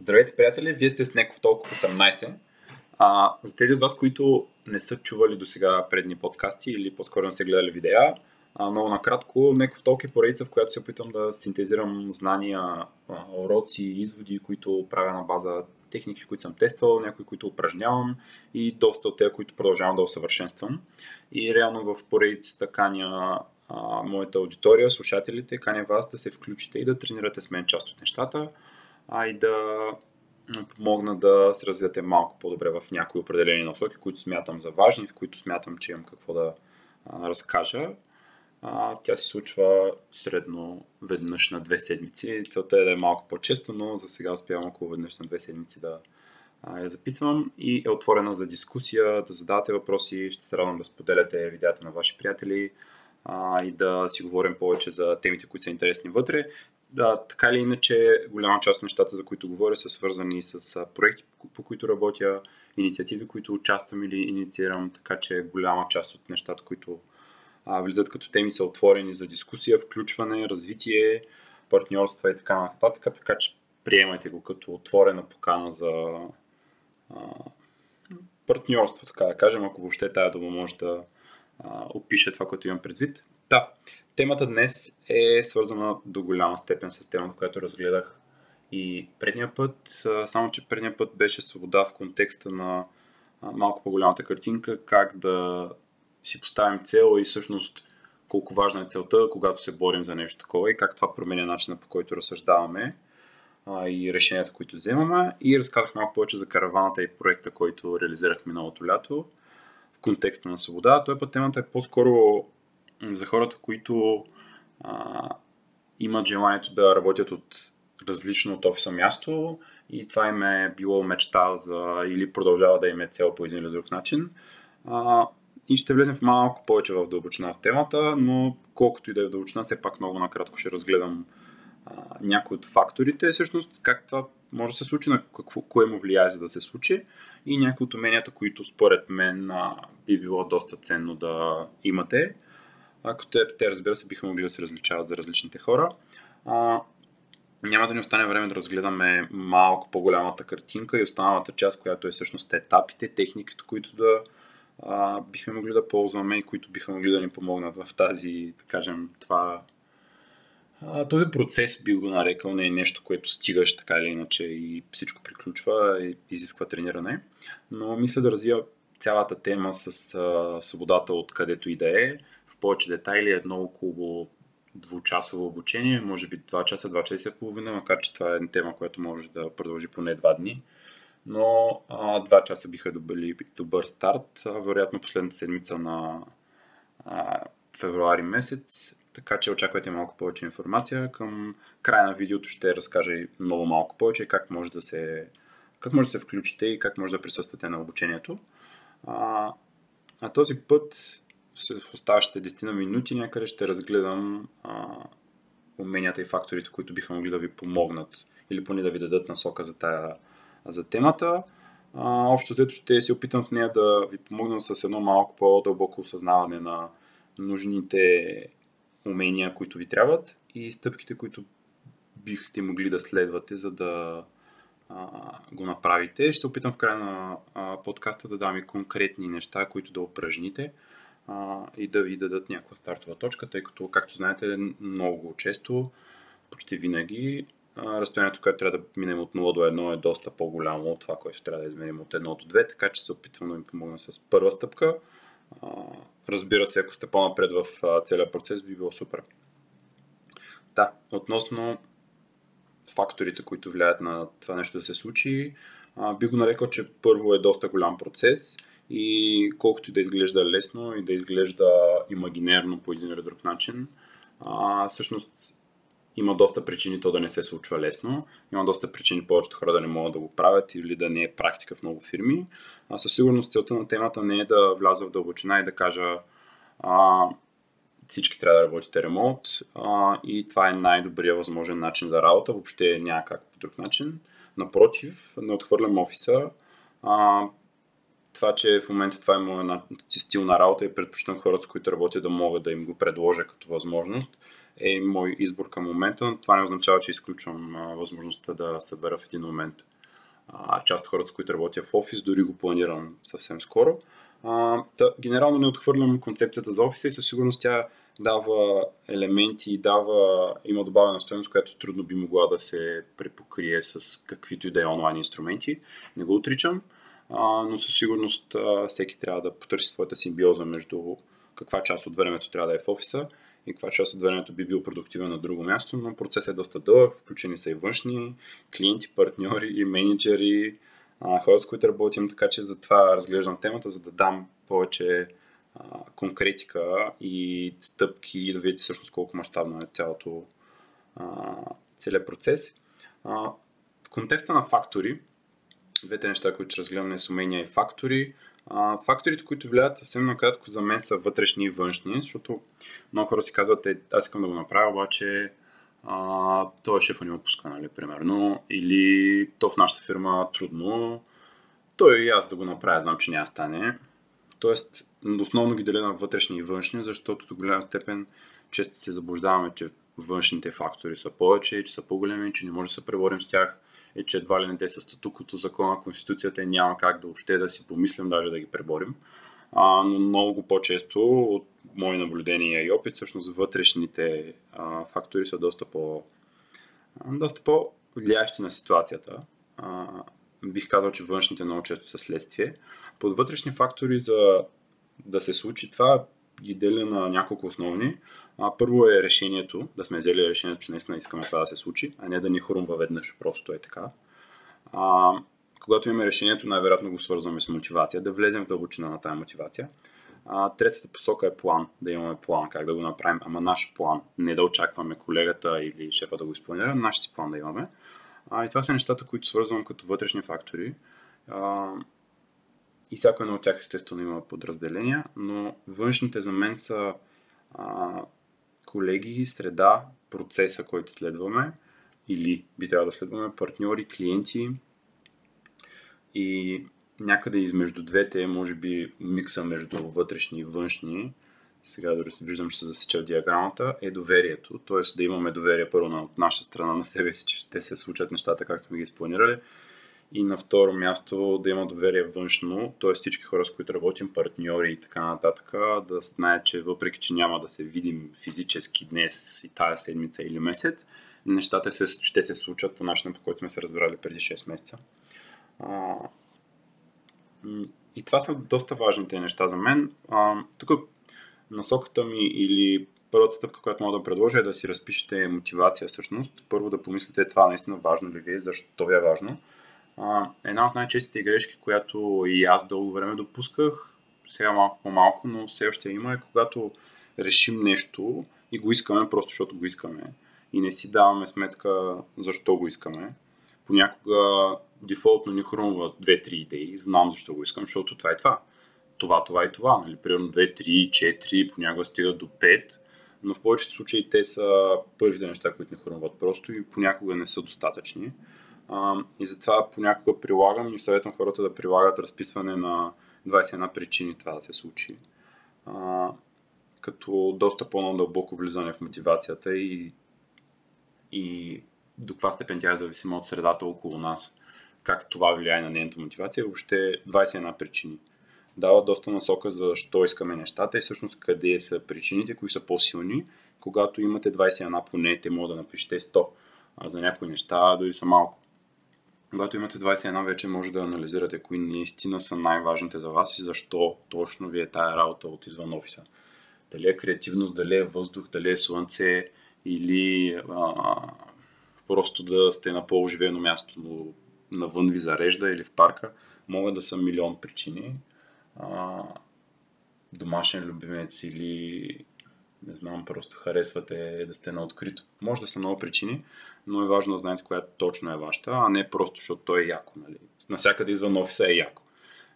Здравейте, приятели! Вие сте с Неков Толкова 18. А, за тези от вас, които не са чували до сега предни подкасти или по-скоро не са гледали видеа, а, много накратко, Неков Толк е поредица, в която се опитвам да синтезирам знания, уроци, изводи, които правя на база техники, които съм тествал, някои, които упражнявам и доста от тези, които продължавам да усъвършенствам. И реално в поредицата каня а, моята аудитория, слушателите, каня вас да се включите и да тренирате с мен част от нещата, а и да помогна да се развиете малко по-добре в някои определени насоки, които смятам за важни, в които смятам, че имам какво да разкажа. А, тя се случва средно веднъж на две седмици. Целта е да е малко по-често, но за сега успявам около веднъж на две седмици да я записвам и е отворена за дискусия, да задавате въпроси. Ще се радвам да споделяте видеята на ваши приятели а, и да си говорим повече за темите, които са интересни вътре. Да, така или иначе, голяма част от нещата, за които говоря, са свързани с проекти, по които работя, инициативи, които участвам или инициирам, така че голяма част от нещата, които а, влизат като теми са отворени за дискусия, включване, развитие, партньорства и така нататък, така че приемайте го като отворена покана за а, партньорство, така да кажем, ако въобще тая дума може да а, опише това, което имам предвид. Да, темата днес е свързана до голяма степен с темата, която разгледах и предния път, само че предния път беше свобода в контекста на малко по-голямата картинка, как да си поставим цел и всъщност колко важна е целта, когато се борим за нещо такова и как това променя начина по който разсъждаваме и решенията, които вземаме. И разказах малко повече за караваната и проекта, който реализирах миналото лято в контекста на свобода. Той път темата е по-скоро за хората, които а, имат желанието да работят от различно от офиса място и това им е било мечта за или продължава да им е цел по един или друг начин. А, и ще влезем в малко повече в дълбочина в темата, но колкото и да е в дълбочина, все пак много накратко ще разгледам някои от факторите, всъщност как това може да се случи, на какво, кое му влияе за да се случи и някои от уменията, които според мен а, би било доста ценно да имате. Ако те, те, разбира се, биха могли да се различават за различните хора. А, няма да ни остане време да разгледаме малко по-голямата картинка и останалата част, която е всъщност етапите, техниките, които да а, бихме могли да ползваме и които биха могли да ни помогнат в тази, да кажем, това а, този процес би го нарекал не е нещо, което стигаш така или иначе и всичко приключва и изисква трениране. Но мисля да развия цялата тема с а, свободата от където и да е повече детайли, едно около двучасово обучение, може би 2 часа, 2 часа и половина, макар че това е тема, която може да продължи поне 2 дни но а, два часа биха добили добър старт, а, вероятно последната седмица на а, февруари месец, така че очаквайте малко повече информация. Към края на видеото ще разкажа и много малко повече как може да се, как може да се включите и как може да присъствате на обучението. А, а този път в оставащите 10 на минути някъде ще разгледам а, уменията и факторите, които биха могли да ви помогнат или поне да ви дадат насока за тая за темата. А, общо взето ще се опитам в нея да ви помогна с едно малко по-дълбоко осъзнаване на нужните умения, които ви трябват и стъпките, които бихте могли да следвате, за да а, го направите. Ще се опитам в края на а, подкаста да дам и конкретни неща, които да упражните а, и да ви дадат някаква стартова точка, тъй като, както знаете, много често, почти винаги разстоянието, което трябва да минем от 0 до 1 е доста по-голямо от това, което трябва да измерим от 1 до 2, така че се опитвам да им помогна с първа стъпка. Разбира се, ако сте по-напред в целият процес, би било супер. Да, относно факторите, които влияят на това нещо да се случи, би го нарекал, че първо е доста голям процес и колкото и да изглежда лесно и да изглежда имагинерно по един или друг начин, а, всъщност има доста причини то да не се случва лесно. Има доста причини повечето хора да не могат да го правят или да не е практика в много фирми. А със сигурност целта на темата не е да вляза в дълбочина и да кажа а, всички трябва да работите ремонт а, и това е най-добрият възможен начин за работа. Въобще няма как по друг начин. Напротив, не отхвърлям офиса. А, това, че в момента това е моят стил на работа и предпочитам хората, с които работя да могат да им го предложа като възможност, е мой избор към момента. Това не означава, че изключвам а, възможността да събера в един момент а, част от хората, с които работя в офис, дори го планирам съвсем скоро. А, да, генерално не отхвърлям концепцията за офиса и със сигурност тя дава елементи и дава, има добавена стоеност, която трудно би могла да се препокрие с каквито и да е онлайн инструменти. Не го отричам, но със сигурност всеки трябва да потърси своята симбиоза между каква част от времето трябва да е в офиса и каква част от времето би бил продуктивен на друго място, но процесът е доста дълъг, включени са и външни клиенти, партньори, менеджери, хора, с които работим, така че затова разглеждам темата, за да дам повече конкретика и стъпки и да видите всъщност колко мащабно е цялото целият процес. В контекста на фактори, двете неща, които ще разгледаме с умения и фактори, а, факторите, които влияят съвсем накратко за мен са вътрешни и външни, защото много хора си казват, е, аз искам да го направя, обаче а, той шефа не пуска, нали, примерно, или то в нашата фирма трудно, той и аз да го направя, знам, че няма стане. Тоест, основно ги деля на вътрешни и външни, защото до голяма степен често се заблуждаваме, че външните фактори са повече, че са по-големи, че не може да се преборим с тях и че едва ли не те са статукото, закона, конституцията и няма как да въобще да си помислим даже да ги преборим. А, но много по-често от мои наблюдения и опит, всъщност вътрешните а, фактори са доста по доста по-влияещи на ситуацията. А, бих казал, че външните много често са следствие. Под вътрешни фактори за да се случи това ги деля на няколко основни. А, първо е решението, да сме взели решението, че наистина искаме това да се случи, а не да ни хрумва веднъж, просто е така. А, когато имаме решението, най-вероятно го свързваме с мотивация, да влезем в дълбочина на тази мотивация. А, третата посока е план, да имаме план, как да го направим, ама наш план, не да очакваме колегата или шефа да го изпълнира, наш си план да имаме. А, и това са нещата, които свързвам като вътрешни фактори. А, и всяко едно от тях естествено има подразделения, но външните за мен са а, колеги, среда, процеса, който следваме или би трябвало да следваме, партньори, клиенти и някъде измежду двете, може би микса между вътрешни и външни, сега дори виждам, че се засеча диаграмата, е доверието. Т.е. да имаме доверие първо на, от наша страна на себе си, че ще се случат нещата как сме ги изпланирали. И на второ място да има доверие външно, т.е. всички хора, с които работим, партньори и така нататък, да знаят, че въпреки, че няма да се видим физически днес и тая седмица или месец, нещата се, ще се случат по начина, по който сме се разбрали преди 6 месеца. А, и това са доста важните неща за мен. А, тук насоката ми или първата стъпка, която мога да предложа е да си разпишете мотивация всъщност. Първо да помислите това наистина важно ли ви е, защо ви е важно. Една от най-честите грешки, която и аз дълго време допусках, сега малко по-малко, но все още има, е когато решим нещо и го искаме просто защото го искаме и не си даваме сметка защо го искаме. Понякога дефолтно ни хрумва 2-3 идеи, знам защо го искам, защото това е това. Това, това и това. Нали? Примерно 2, 3, 4, понякога стигат до 5, но в повечето случаи те са първите неща, които ни хрумват просто и понякога не са достатъчни. И затова понякога прилагам и съветвам хората да прилагат разписване на 21 причини това да се случи. А, като доста по-надълбоко влизане в мотивацията и, и до каква степен тя е зависима от средата около нас. Как това влияе на нейната мотивация. Въобще 21 причини. Дава доста насока за защо искаме нещата и всъщност къде са причините, кои са по-силни. Когато имате 21 поне, те могат да напишете 100. А за някои неща дори са малко. Когато имате 21, вече може да анализирате кои наистина са най-важните за вас и защо точно ви е тая работа от извън офиса. Дали е креативност, дали е въздух, дали е слънце или а, просто да сте на по-оживено място, но навън ви зарежда или в парка. Могат да са милион причини. А, домашен любимец или не знам, просто харесвате да сте на открито. Може да са много причини, но е важно да знаете коя точно е вашата, а не просто защото то е яко. Нали? Насякъде извън офиса е яко.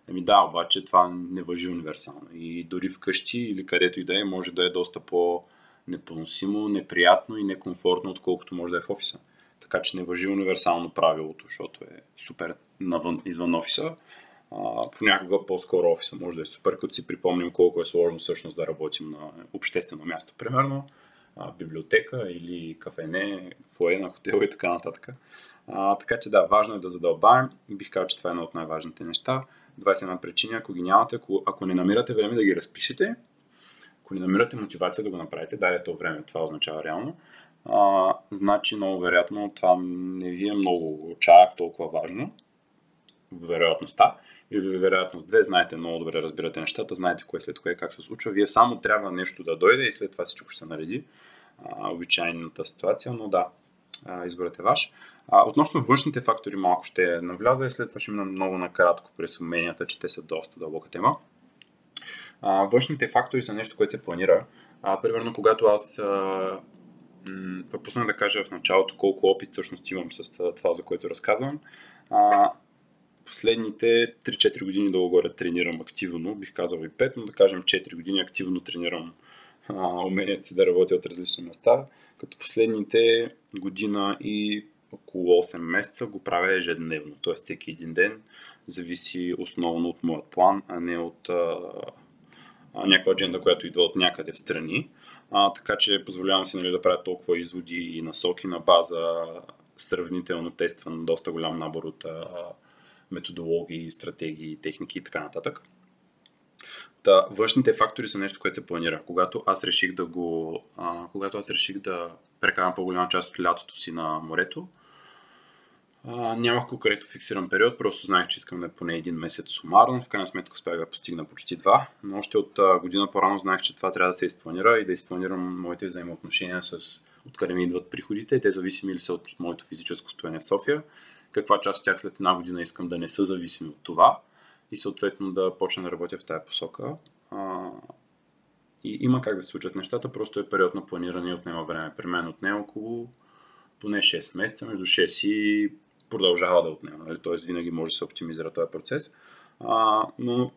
Еми да, обаче това не въжи универсално. И дори вкъщи или където и да е, може да е доста по-непоносимо, неприятно и некомфортно, отколкото може да е в офиса. Така че не въжи универсално правилото, защото е супер навън, извън офиса. Понякога по-скоро офиса може да е супер, като си припомним колко е сложно всъщност да работим на обществено място, примерно. а, библиотека или кафене, фое на хотел и така нататък. А, така че да, важно е да задълбаем бих казал, че това е едно от най-важните неща. 21 причини, ако ги нямате, ако, ако не намирате време да ги разпишете, ако не намирате мотивация да го направите, дай е то време, това означава реално, а, значи много вероятно това не ви е много чак толкова важно, вероятността, или вероятност 2, знаете много добре, разбирате нещата, знаете кое след кое как се случва. Вие само трябва нещо да дойде и след това всичко ще се нареди. А, обичайната ситуация, но да, а, изборът е ваш. А, относно външните фактори малко ще навляза и след това ще мина много накратко през уменията, че те са доста дълбока тема. А, външните фактори са нещо, което се планира. А, примерно, когато аз а, пропуснах да кажа в началото колко опит всъщност имам с това, за което разказвам. А, последните 3-4 години долу горе тренирам активно, бих казал и 5, но да кажем 4 години активно тренирам а, умението си да работя от различни места, като последните година и около 8 месеца го правя ежедневно, т.е. всеки един ден, зависи основно от моят план, а не от а, а, някаква адженда, която идва от някъде в страни. А, така че позволявам си нали, да правя толкова изводи и насоки на база сравнително тестван доста голям набор от а, методологии, стратегии, техники и така нататък. Та, външните фактори са нещо, което се планира. Когато аз реших да го, а, когато аз реших да прекарам по-голяма част от лятото си на морето, а, нямах конкретно фиксиран период, просто знаех, че искам да е поне един месец сумарно. В крайна сметка успях да постигна почти два, но още от а, година по-рано знаех, че това трябва да се изпланира и да изпланирам моите взаимоотношения с откъде ми идват приходите. Те зависими ли са от моето физическо стояние в София, каква част от тях след една година искам да не са зависими от това и съответно да почна да работя в тази посока. А, и има как да се случат нещата, просто е период на планиране и отнема време. При мен отнема около поне 6 месеца, между 6 и продължава да отнема. Нали? Тоест винаги може да се оптимизира този процес. А, но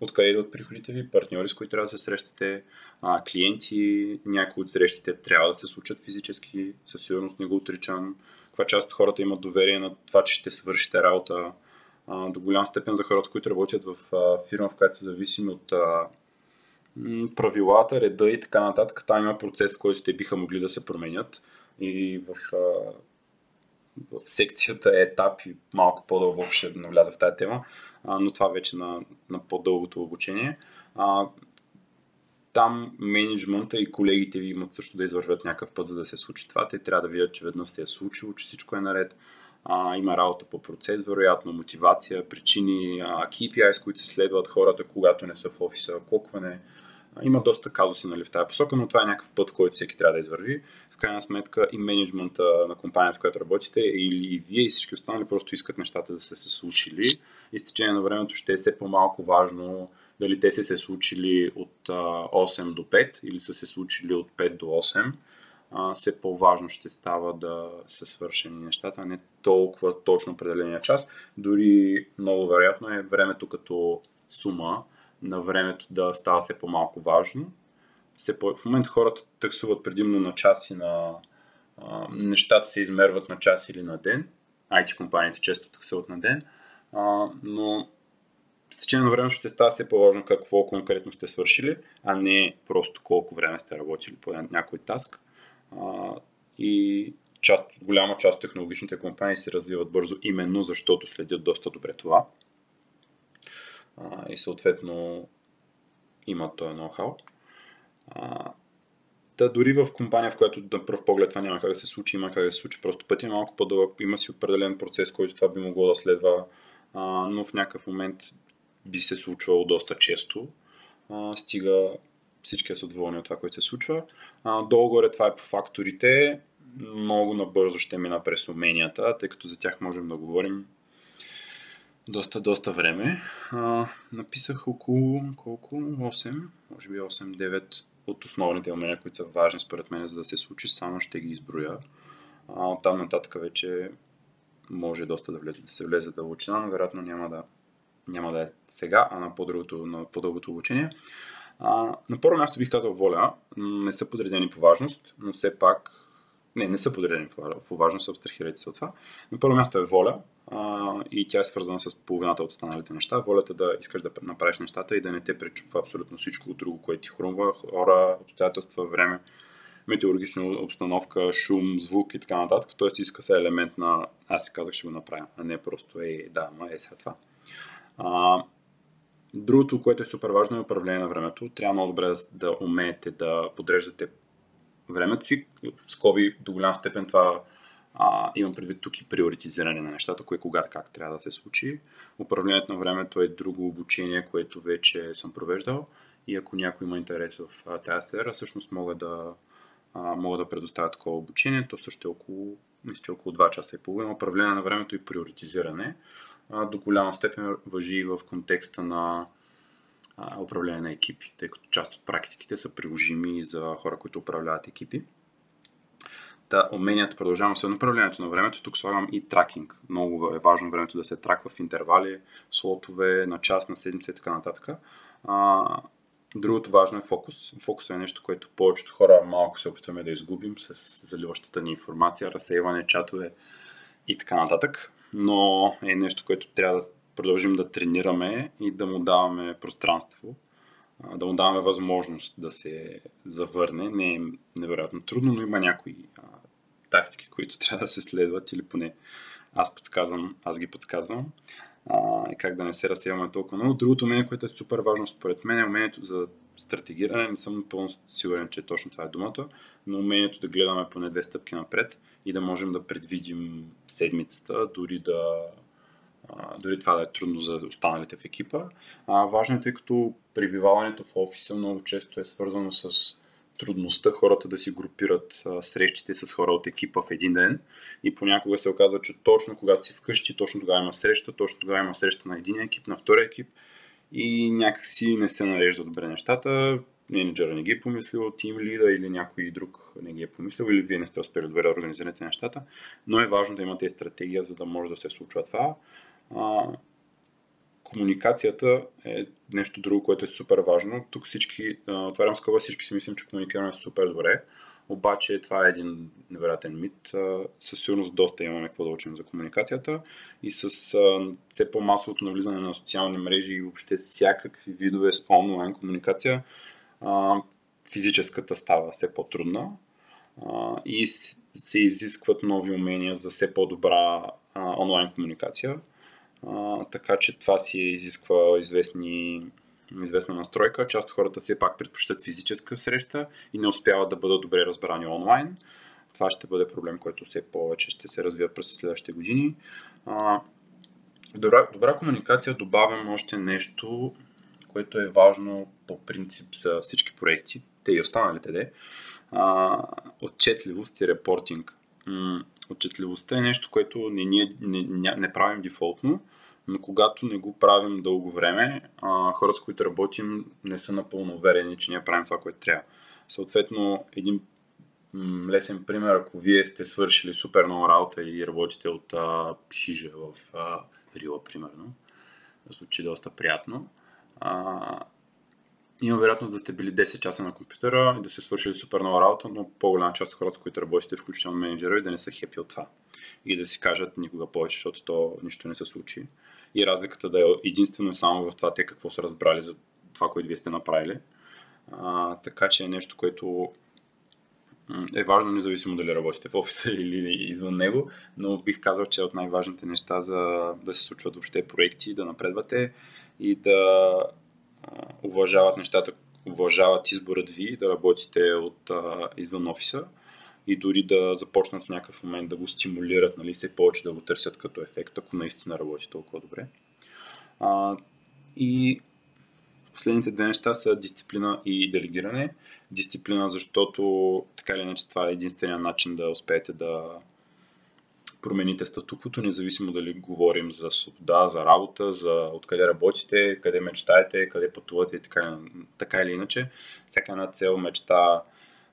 откъде идват приходите ви, партньори, с които трябва да се срещате, а, клиенти, някои от срещите трябва да се случат физически, със сигурност не го отричам. Каква част от хората имат доверие на това, че ще свършите работа. А, до голям степен за хората, които работят в а, фирма, в която са зависими от а, правилата, реда и така нататък, там има процес, който те биха могли да се променят. И в а, в секцията е етап и малко по-дълбоко ще навляза в тази тема, а, но това вече на, на по-дългото обучение. А, там менеджмента и колегите ви имат също да извървят някакъв път, за да се случи това. Те трябва да видят, че веднъж се е случило, че всичко е наред. А, има работа по процес, вероятно, мотивация, причини, а, KPIs, които се следват хората, когато не са в офиса, колко не. Има доста казуси нали, в тази посока, но това е някакъв път, който всеки трябва да извърви крайна сметка и менеджмента на компанията, в която работите, или и вие и всички останали просто искат нещата да са се случили. И с течение на времето ще е все по-малко важно дали те са се случили от 8 до 5 или са се случили от 5 до 8. все по-важно ще става да се свършени нещата, а не толкова точно определения час. Дори много вероятно е времето като сума на времето да става все по-малко важно все по... в момента хората таксуват предимно на час и на нещата се измерват на час или на ден. IT компаниите често таксуват на ден, но с течение на времето ще става все по-важно какво конкретно сте свършили, а не просто колко време сте работили по някой таск. А, и част, голяма част от технологичните компании се развиват бързо, именно защото следят доста добре това. А, и съответно имат този ноу-хау. А, да, дори в компания, в която на пръв поглед това няма как да се случи, има как да се случи, просто пътя е малко по-дълъг, има си определен процес, който това би могло да следва, а, но в някакъв момент би се случвало доста често. А, стига всички са доволни от това, което се случва. Долу-горе това е по факторите. Много набързо ще мина през уменията, тъй като за тях можем да говорим доста, доста време. А, написах около колко? 8, може би 8-9 от основните умения, които са важни според мен, за да се случи, само ще ги изброя. А от там нататък вече може доста да влезе, да се влезе дълбочина, но вероятно няма да, няма да е сега, а на по-дългото, на по-дългото обучение. А, на първо място бих казал воля. Не са подредени по важност, но все пак не, не са подредени по важност, абстрахирайте се от това. На първо място е воля а, и тя е свързана с половината от останалите неща. Волята да искаш да направиш нещата и да не те пречупва абсолютно всичко друго, което ти хрумва, хора, обстоятелства, време. метеорологична обстановка, шум, звук и така нататък. Тоест иска се елемент на аз си казах ще го направя, а не просто е да, ма е сега това. А, другото, което е супер важно е управление на времето. Трябва много добре да, умеете да подреждате времето си. В скоби до голям степен това а, имам предвид тук и приоритизиране на нещата, кое когато как трябва да се случи. Управлението на времето е друго обучение, което вече съм провеждал и ако някой има интерес в тази сфера, всъщност мога да, а, мога да предоставя такова обучение. То също е около, мисля, около 2 часа и половина. Управление на времето и приоритизиране до голяма степен въжи и в контекста на управление на екипи, тъй като част от практиките са приложими за хора, които управляват екипи. Та, уменията, продължавам с управлението на времето. Тук слагам и тракинг. Много е важно времето да се траква в интервали, слотове, на час, на седмица и така нататък. Другото важно е фокус. Фокус е нещо, което повечето хора малко се опитваме да изгубим с заливащата ни информация, разсейване, чатове и така нататък. Но е нещо, което трябва да продължим да тренираме и да му даваме пространство, да му даваме възможност да се завърне. Не е невероятно трудно, но има някои а, тактики, които трябва да се следват или поне аз подсказвам, аз ги подсказвам а, и как да не се разсеваме толкова много. Другото умение, което е супер важно според мен е умението за стратегиране. Не съм напълно сигурен, че точно това е думата, но умението да гледаме поне две стъпки напред и да можем да предвидим седмицата, дори да дори това да е трудно за останалите в екипа. А, важно е, тъй като прибиваването в офиса много често е свързано с трудността хората да си групират а, срещите с хора от екипа в един ден и понякога се оказва, че точно когато си вкъщи, точно тогава има среща, точно тогава има среща на един екип, на втория екип и някакси не се нарежда добре нещата. Менеджера не ги е помислил, тим лида или някой друг не ги е помислил или вие не сте успели добре да организирате нещата, но е важно да имате стратегия, за да може да се случва това. А, комуникацията е нещо друго, което е супер важно. Тук всички, отварям скъба, всички си мислим, че комуникираме супер добре, обаче това е един невероятен мит. Със сигурност доста имаме какво да учим за комуникацията и с все по-масовото навлизане на социални мрежи и въобще всякакви видове с онлайн комуникация, физическата става все по-трудна и се изискват нови умения за все по-добра онлайн комуникация. Така че това си изисква известни, известна настройка. Част от хората все пак предпочитат физическа среща и не успяват да бъдат добре разбрани онлайн. Това ще бъде проблем, който все повече ще се развива през следващите години. А, добра, добра комуникация добавям още нещо, което е важно по принцип за всички проекти, те и останалите де. А, отчетливост и репортинг. Отчетливостта е нещо, което не, не, не, не правим дефолтно, но когато не го правим дълго време, хората, с които работим, не са напълно уверени, че ние правим това, което трябва. Съответно, един лесен пример, ако вие сте свършили супер много работа и работите от а, хижа в а, Рила, примерно, звучи доста приятно, а, има вероятност да сте били 10 часа на компютъра и да се свършили супер много работа, но по-голяма част от хората, с които работите, включително менеджера, да не са хепи от това. И да си кажат никога повече, защото то нищо не се случи. И разликата да е единствено и само в това те какво са разбрали за това, което вие сте направили. А, така че е нещо, което е важно, независимо дали работите в офиса или извън него, но бих казал, че е от най-важните неща за да се случват въобще проекти, да напредвате и да уважават нещата, уважават изборът ви да работите от а, извън офиса и дори да започнат в някакъв момент да го стимулират, нали, все повече да го търсят като ефект, ако наистина работи толкова добре. А, и последните две неща са дисциплина и делегиране. Дисциплина, защото така или иначе това е единствения начин да успеете да промените статуквото, независимо дали говорим за свобода, за работа, за откъде работите, къде мечтаете, къде пътувате и така, така или иначе. Всяка една цел, мечта,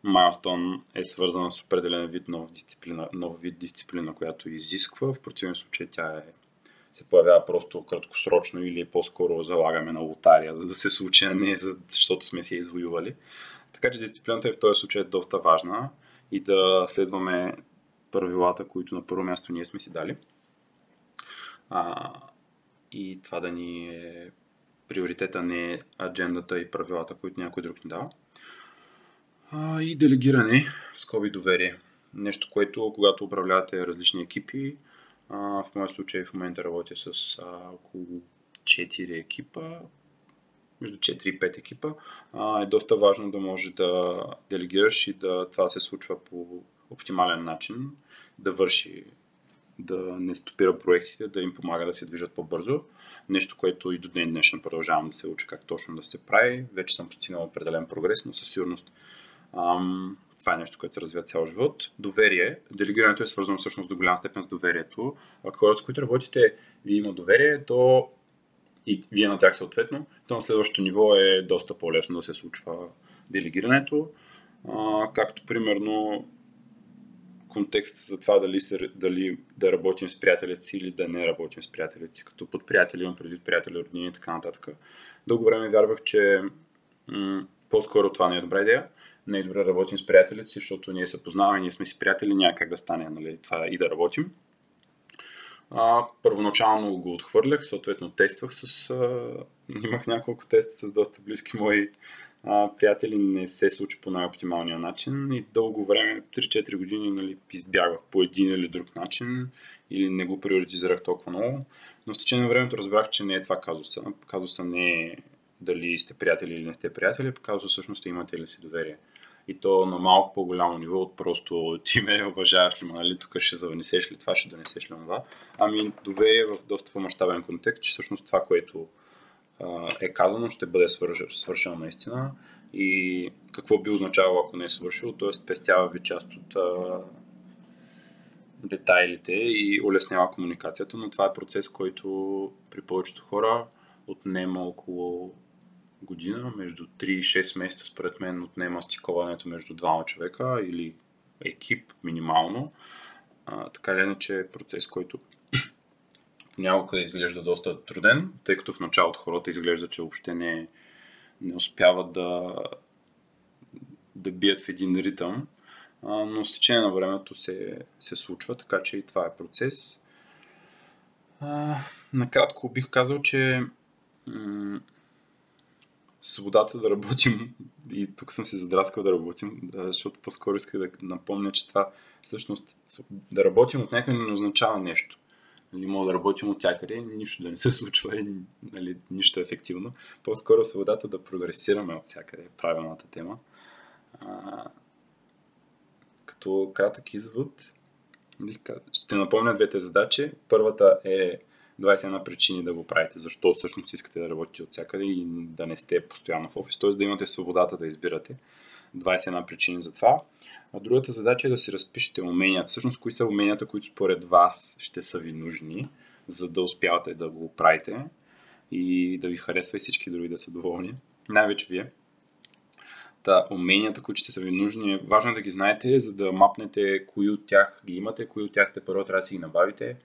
Майлстон е свързана с определен вид нов, дисциплина, нов вид дисциплина, която изисква. В противен случай тя е, се появява просто краткосрочно или по-скоро залагаме на лотария, за да се случи, а не защото сме я извоювали. Така че дисциплината е в този случай е доста важна и да следваме правилата, които на първо място ние сме си дали. А, и това да ни е приоритета, не е аджендата и правилата, които някой друг ни дава. А, и делегиране, в скоби доверие. Нещо, което когато управлявате различни екипи, а, в моя случай в момента работя с а, около 4 екипа, между 4 и 5 екипа, а, е доста важно да може да делегираш и да това се случва по оптимален начин, да върши, да не стопира проектите, да им помага да се движат по-бързо. Нещо, което и до ден днешен продължавам да се уча как точно да се прави. Вече съм постигнал определен прогрес, но със сигурност това е нещо, което се развива цял живот. Доверие. Делегирането е свързано всъщност до голям степен с доверието. Ако хората, с които работите, ви има доверие, то и вие на тях съответно, то на следващото ниво е доста по-лесно да се случва делегирането. А, както примерно контекст за това дали, се, дали да работим с приятелите си или да не работим с приятелите си, като под приятели имам предвид приятели, роднини и така нататък. Дълго време вярвах, че м- по-скоро това не е добра идея. Не добре работим с приятелите си, защото ние се познаваме, ние сме си приятели, няма как да стане нали, това и да работим. А, първоначално го отхвърлях, съответно тествах с... А, имах няколко теста с доста близки мои а, приятели, не се случи по най-оптималния начин и дълго време, 3-4 години, нали, избягвах по един или друг начин или не го приоритизирах толкова много, но с течение на времето разбрах, че не е това казуса. Казуса не е дали сте приятели или не сте приятели, казуса всъщност имате ли си доверие и то на малко по-голямо ниво от просто ти ме уважаваш ли, нали, тук ще занесеш ли това, ще донесеш ли това. Ами доверие в доста по-масштабен контекст, че всъщност това, което е казано, ще бъде свършено наистина и какво би означавало, ако не е свършило, т.е. спестява ви част от а, детайлите и улеснява комуникацията, но това е процес, който при повечето хора отнема около година, между 3 и 6 месеца, според мен, отнема стиковането между двама човека или екип минимално. А, така или иначе е процес, който понякога изглежда доста труден, тъй като в началото хората изглежда, че въобще не, не успяват да, да бият в един ритъм, а, но с течение на времето се, се случва, така че и това е процес. А, накратко бих казал, че свободата да работим, и тук съм се задраскал да работим, защото по-скоро исках да напомня, че това всъщност да работим от някъде не означава нещо. Нали, мога да работим от тякъде, нищо да не се случва и нали, нищо ефективно. По-скоро свободата да прогресираме от всякъде е правилната тема. А, като кратък извод, ще напомня двете задачи. Първата е 21 причини да го правите, защо всъщност искате да работите от всякъде и да не сте постоянно в офис, т.е. да имате свободата да избирате. 21 причини за това. А другата задача е да си разпишете уменията. Всъщност, кои са уменията, които според вас ще са ви нужни, за да успявате да го правите и да ви харесва и всички други да са доволни. Най-вече вие. Та, уменията, които ще са ви нужни, е важно да ги знаете, за да мапнете кои от тях ги имате, кои от тях те първо трябва да си ги набавите,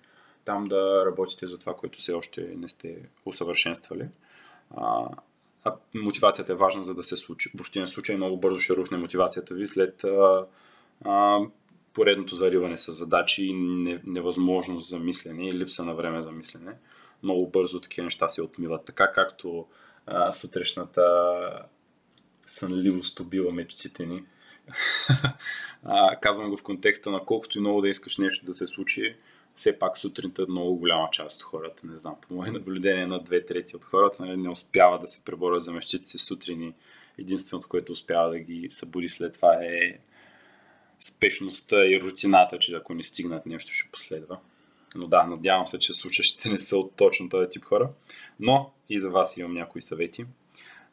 там да работите за това, което все още не сте усъвършенствали. А, а мотивацията е важна, за да се случи. В противен случай много бързо ще рухне мотивацията ви след а, а, поредното зариване с задачи и невъзможност за мислене и липса на време за мислене. Много бързо такива неща се отмиват. Така както а, сутрешната сънливост убива мечтите ни. а, казвам го в контекста на колкото и много да искаш нещо да се случи, все пак сутринта много голяма част от хората, не знам, по мое наблюдение на две трети от хората, нали, не успява да се преборят за мещите си сутрини. Единственото, което успява да ги събуди след това е спешността и рутината, че ако не стигнат нещо ще последва. Но да, надявам се, че случащите не са от точно този тип хора. Но и за вас имам някои съвети.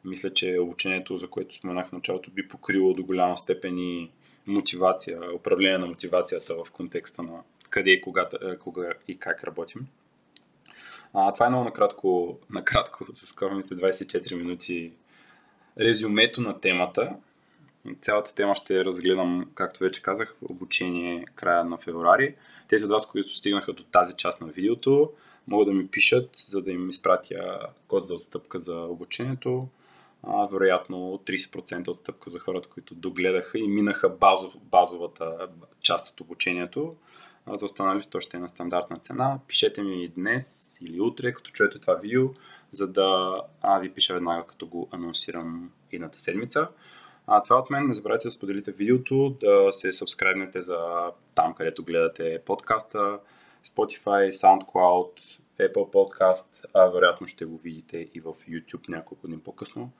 Мисля, че обучението, за което споменах в началото, би покрило до голяма степен и мотивация, управление на мотивацията в контекста на къде и кога, е, кога и как работим. А, това е много накратко, накратко за скоромите 24 минути резюмето на темата. Цялата тема ще разгледам, както вече казах, обучение края на февруари. Тези от вас, които стигнаха до тази част на видеото, могат да ми пишат, за да им изпратя код за отстъпка за обучението. А, вероятно 30% отстъпка за хората, които догледаха и минаха базов, базовата част от обучението. А за останалите то ще е на стандартна цена. Пишете ми днес или утре, като чуете това видео, за да а, ви пиша веднага, като го анонсирам едната седмица. А това от мен. Не забравяйте да споделите видеото, да се сабскрайбнете за там, където гледате подкаста, Spotify, SoundCloud, Apple Podcast, а вероятно ще го видите и в YouTube няколко дни по-късно.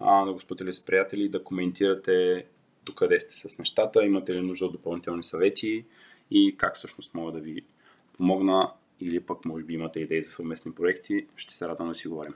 А, да го споделите с приятели, да коментирате докъде сте с нещата, имате ли нужда от допълнителни съвети и как всъщност мога да ви помогна или пък може би имате идеи за съвместни проекти. Ще се радвам да си говорим.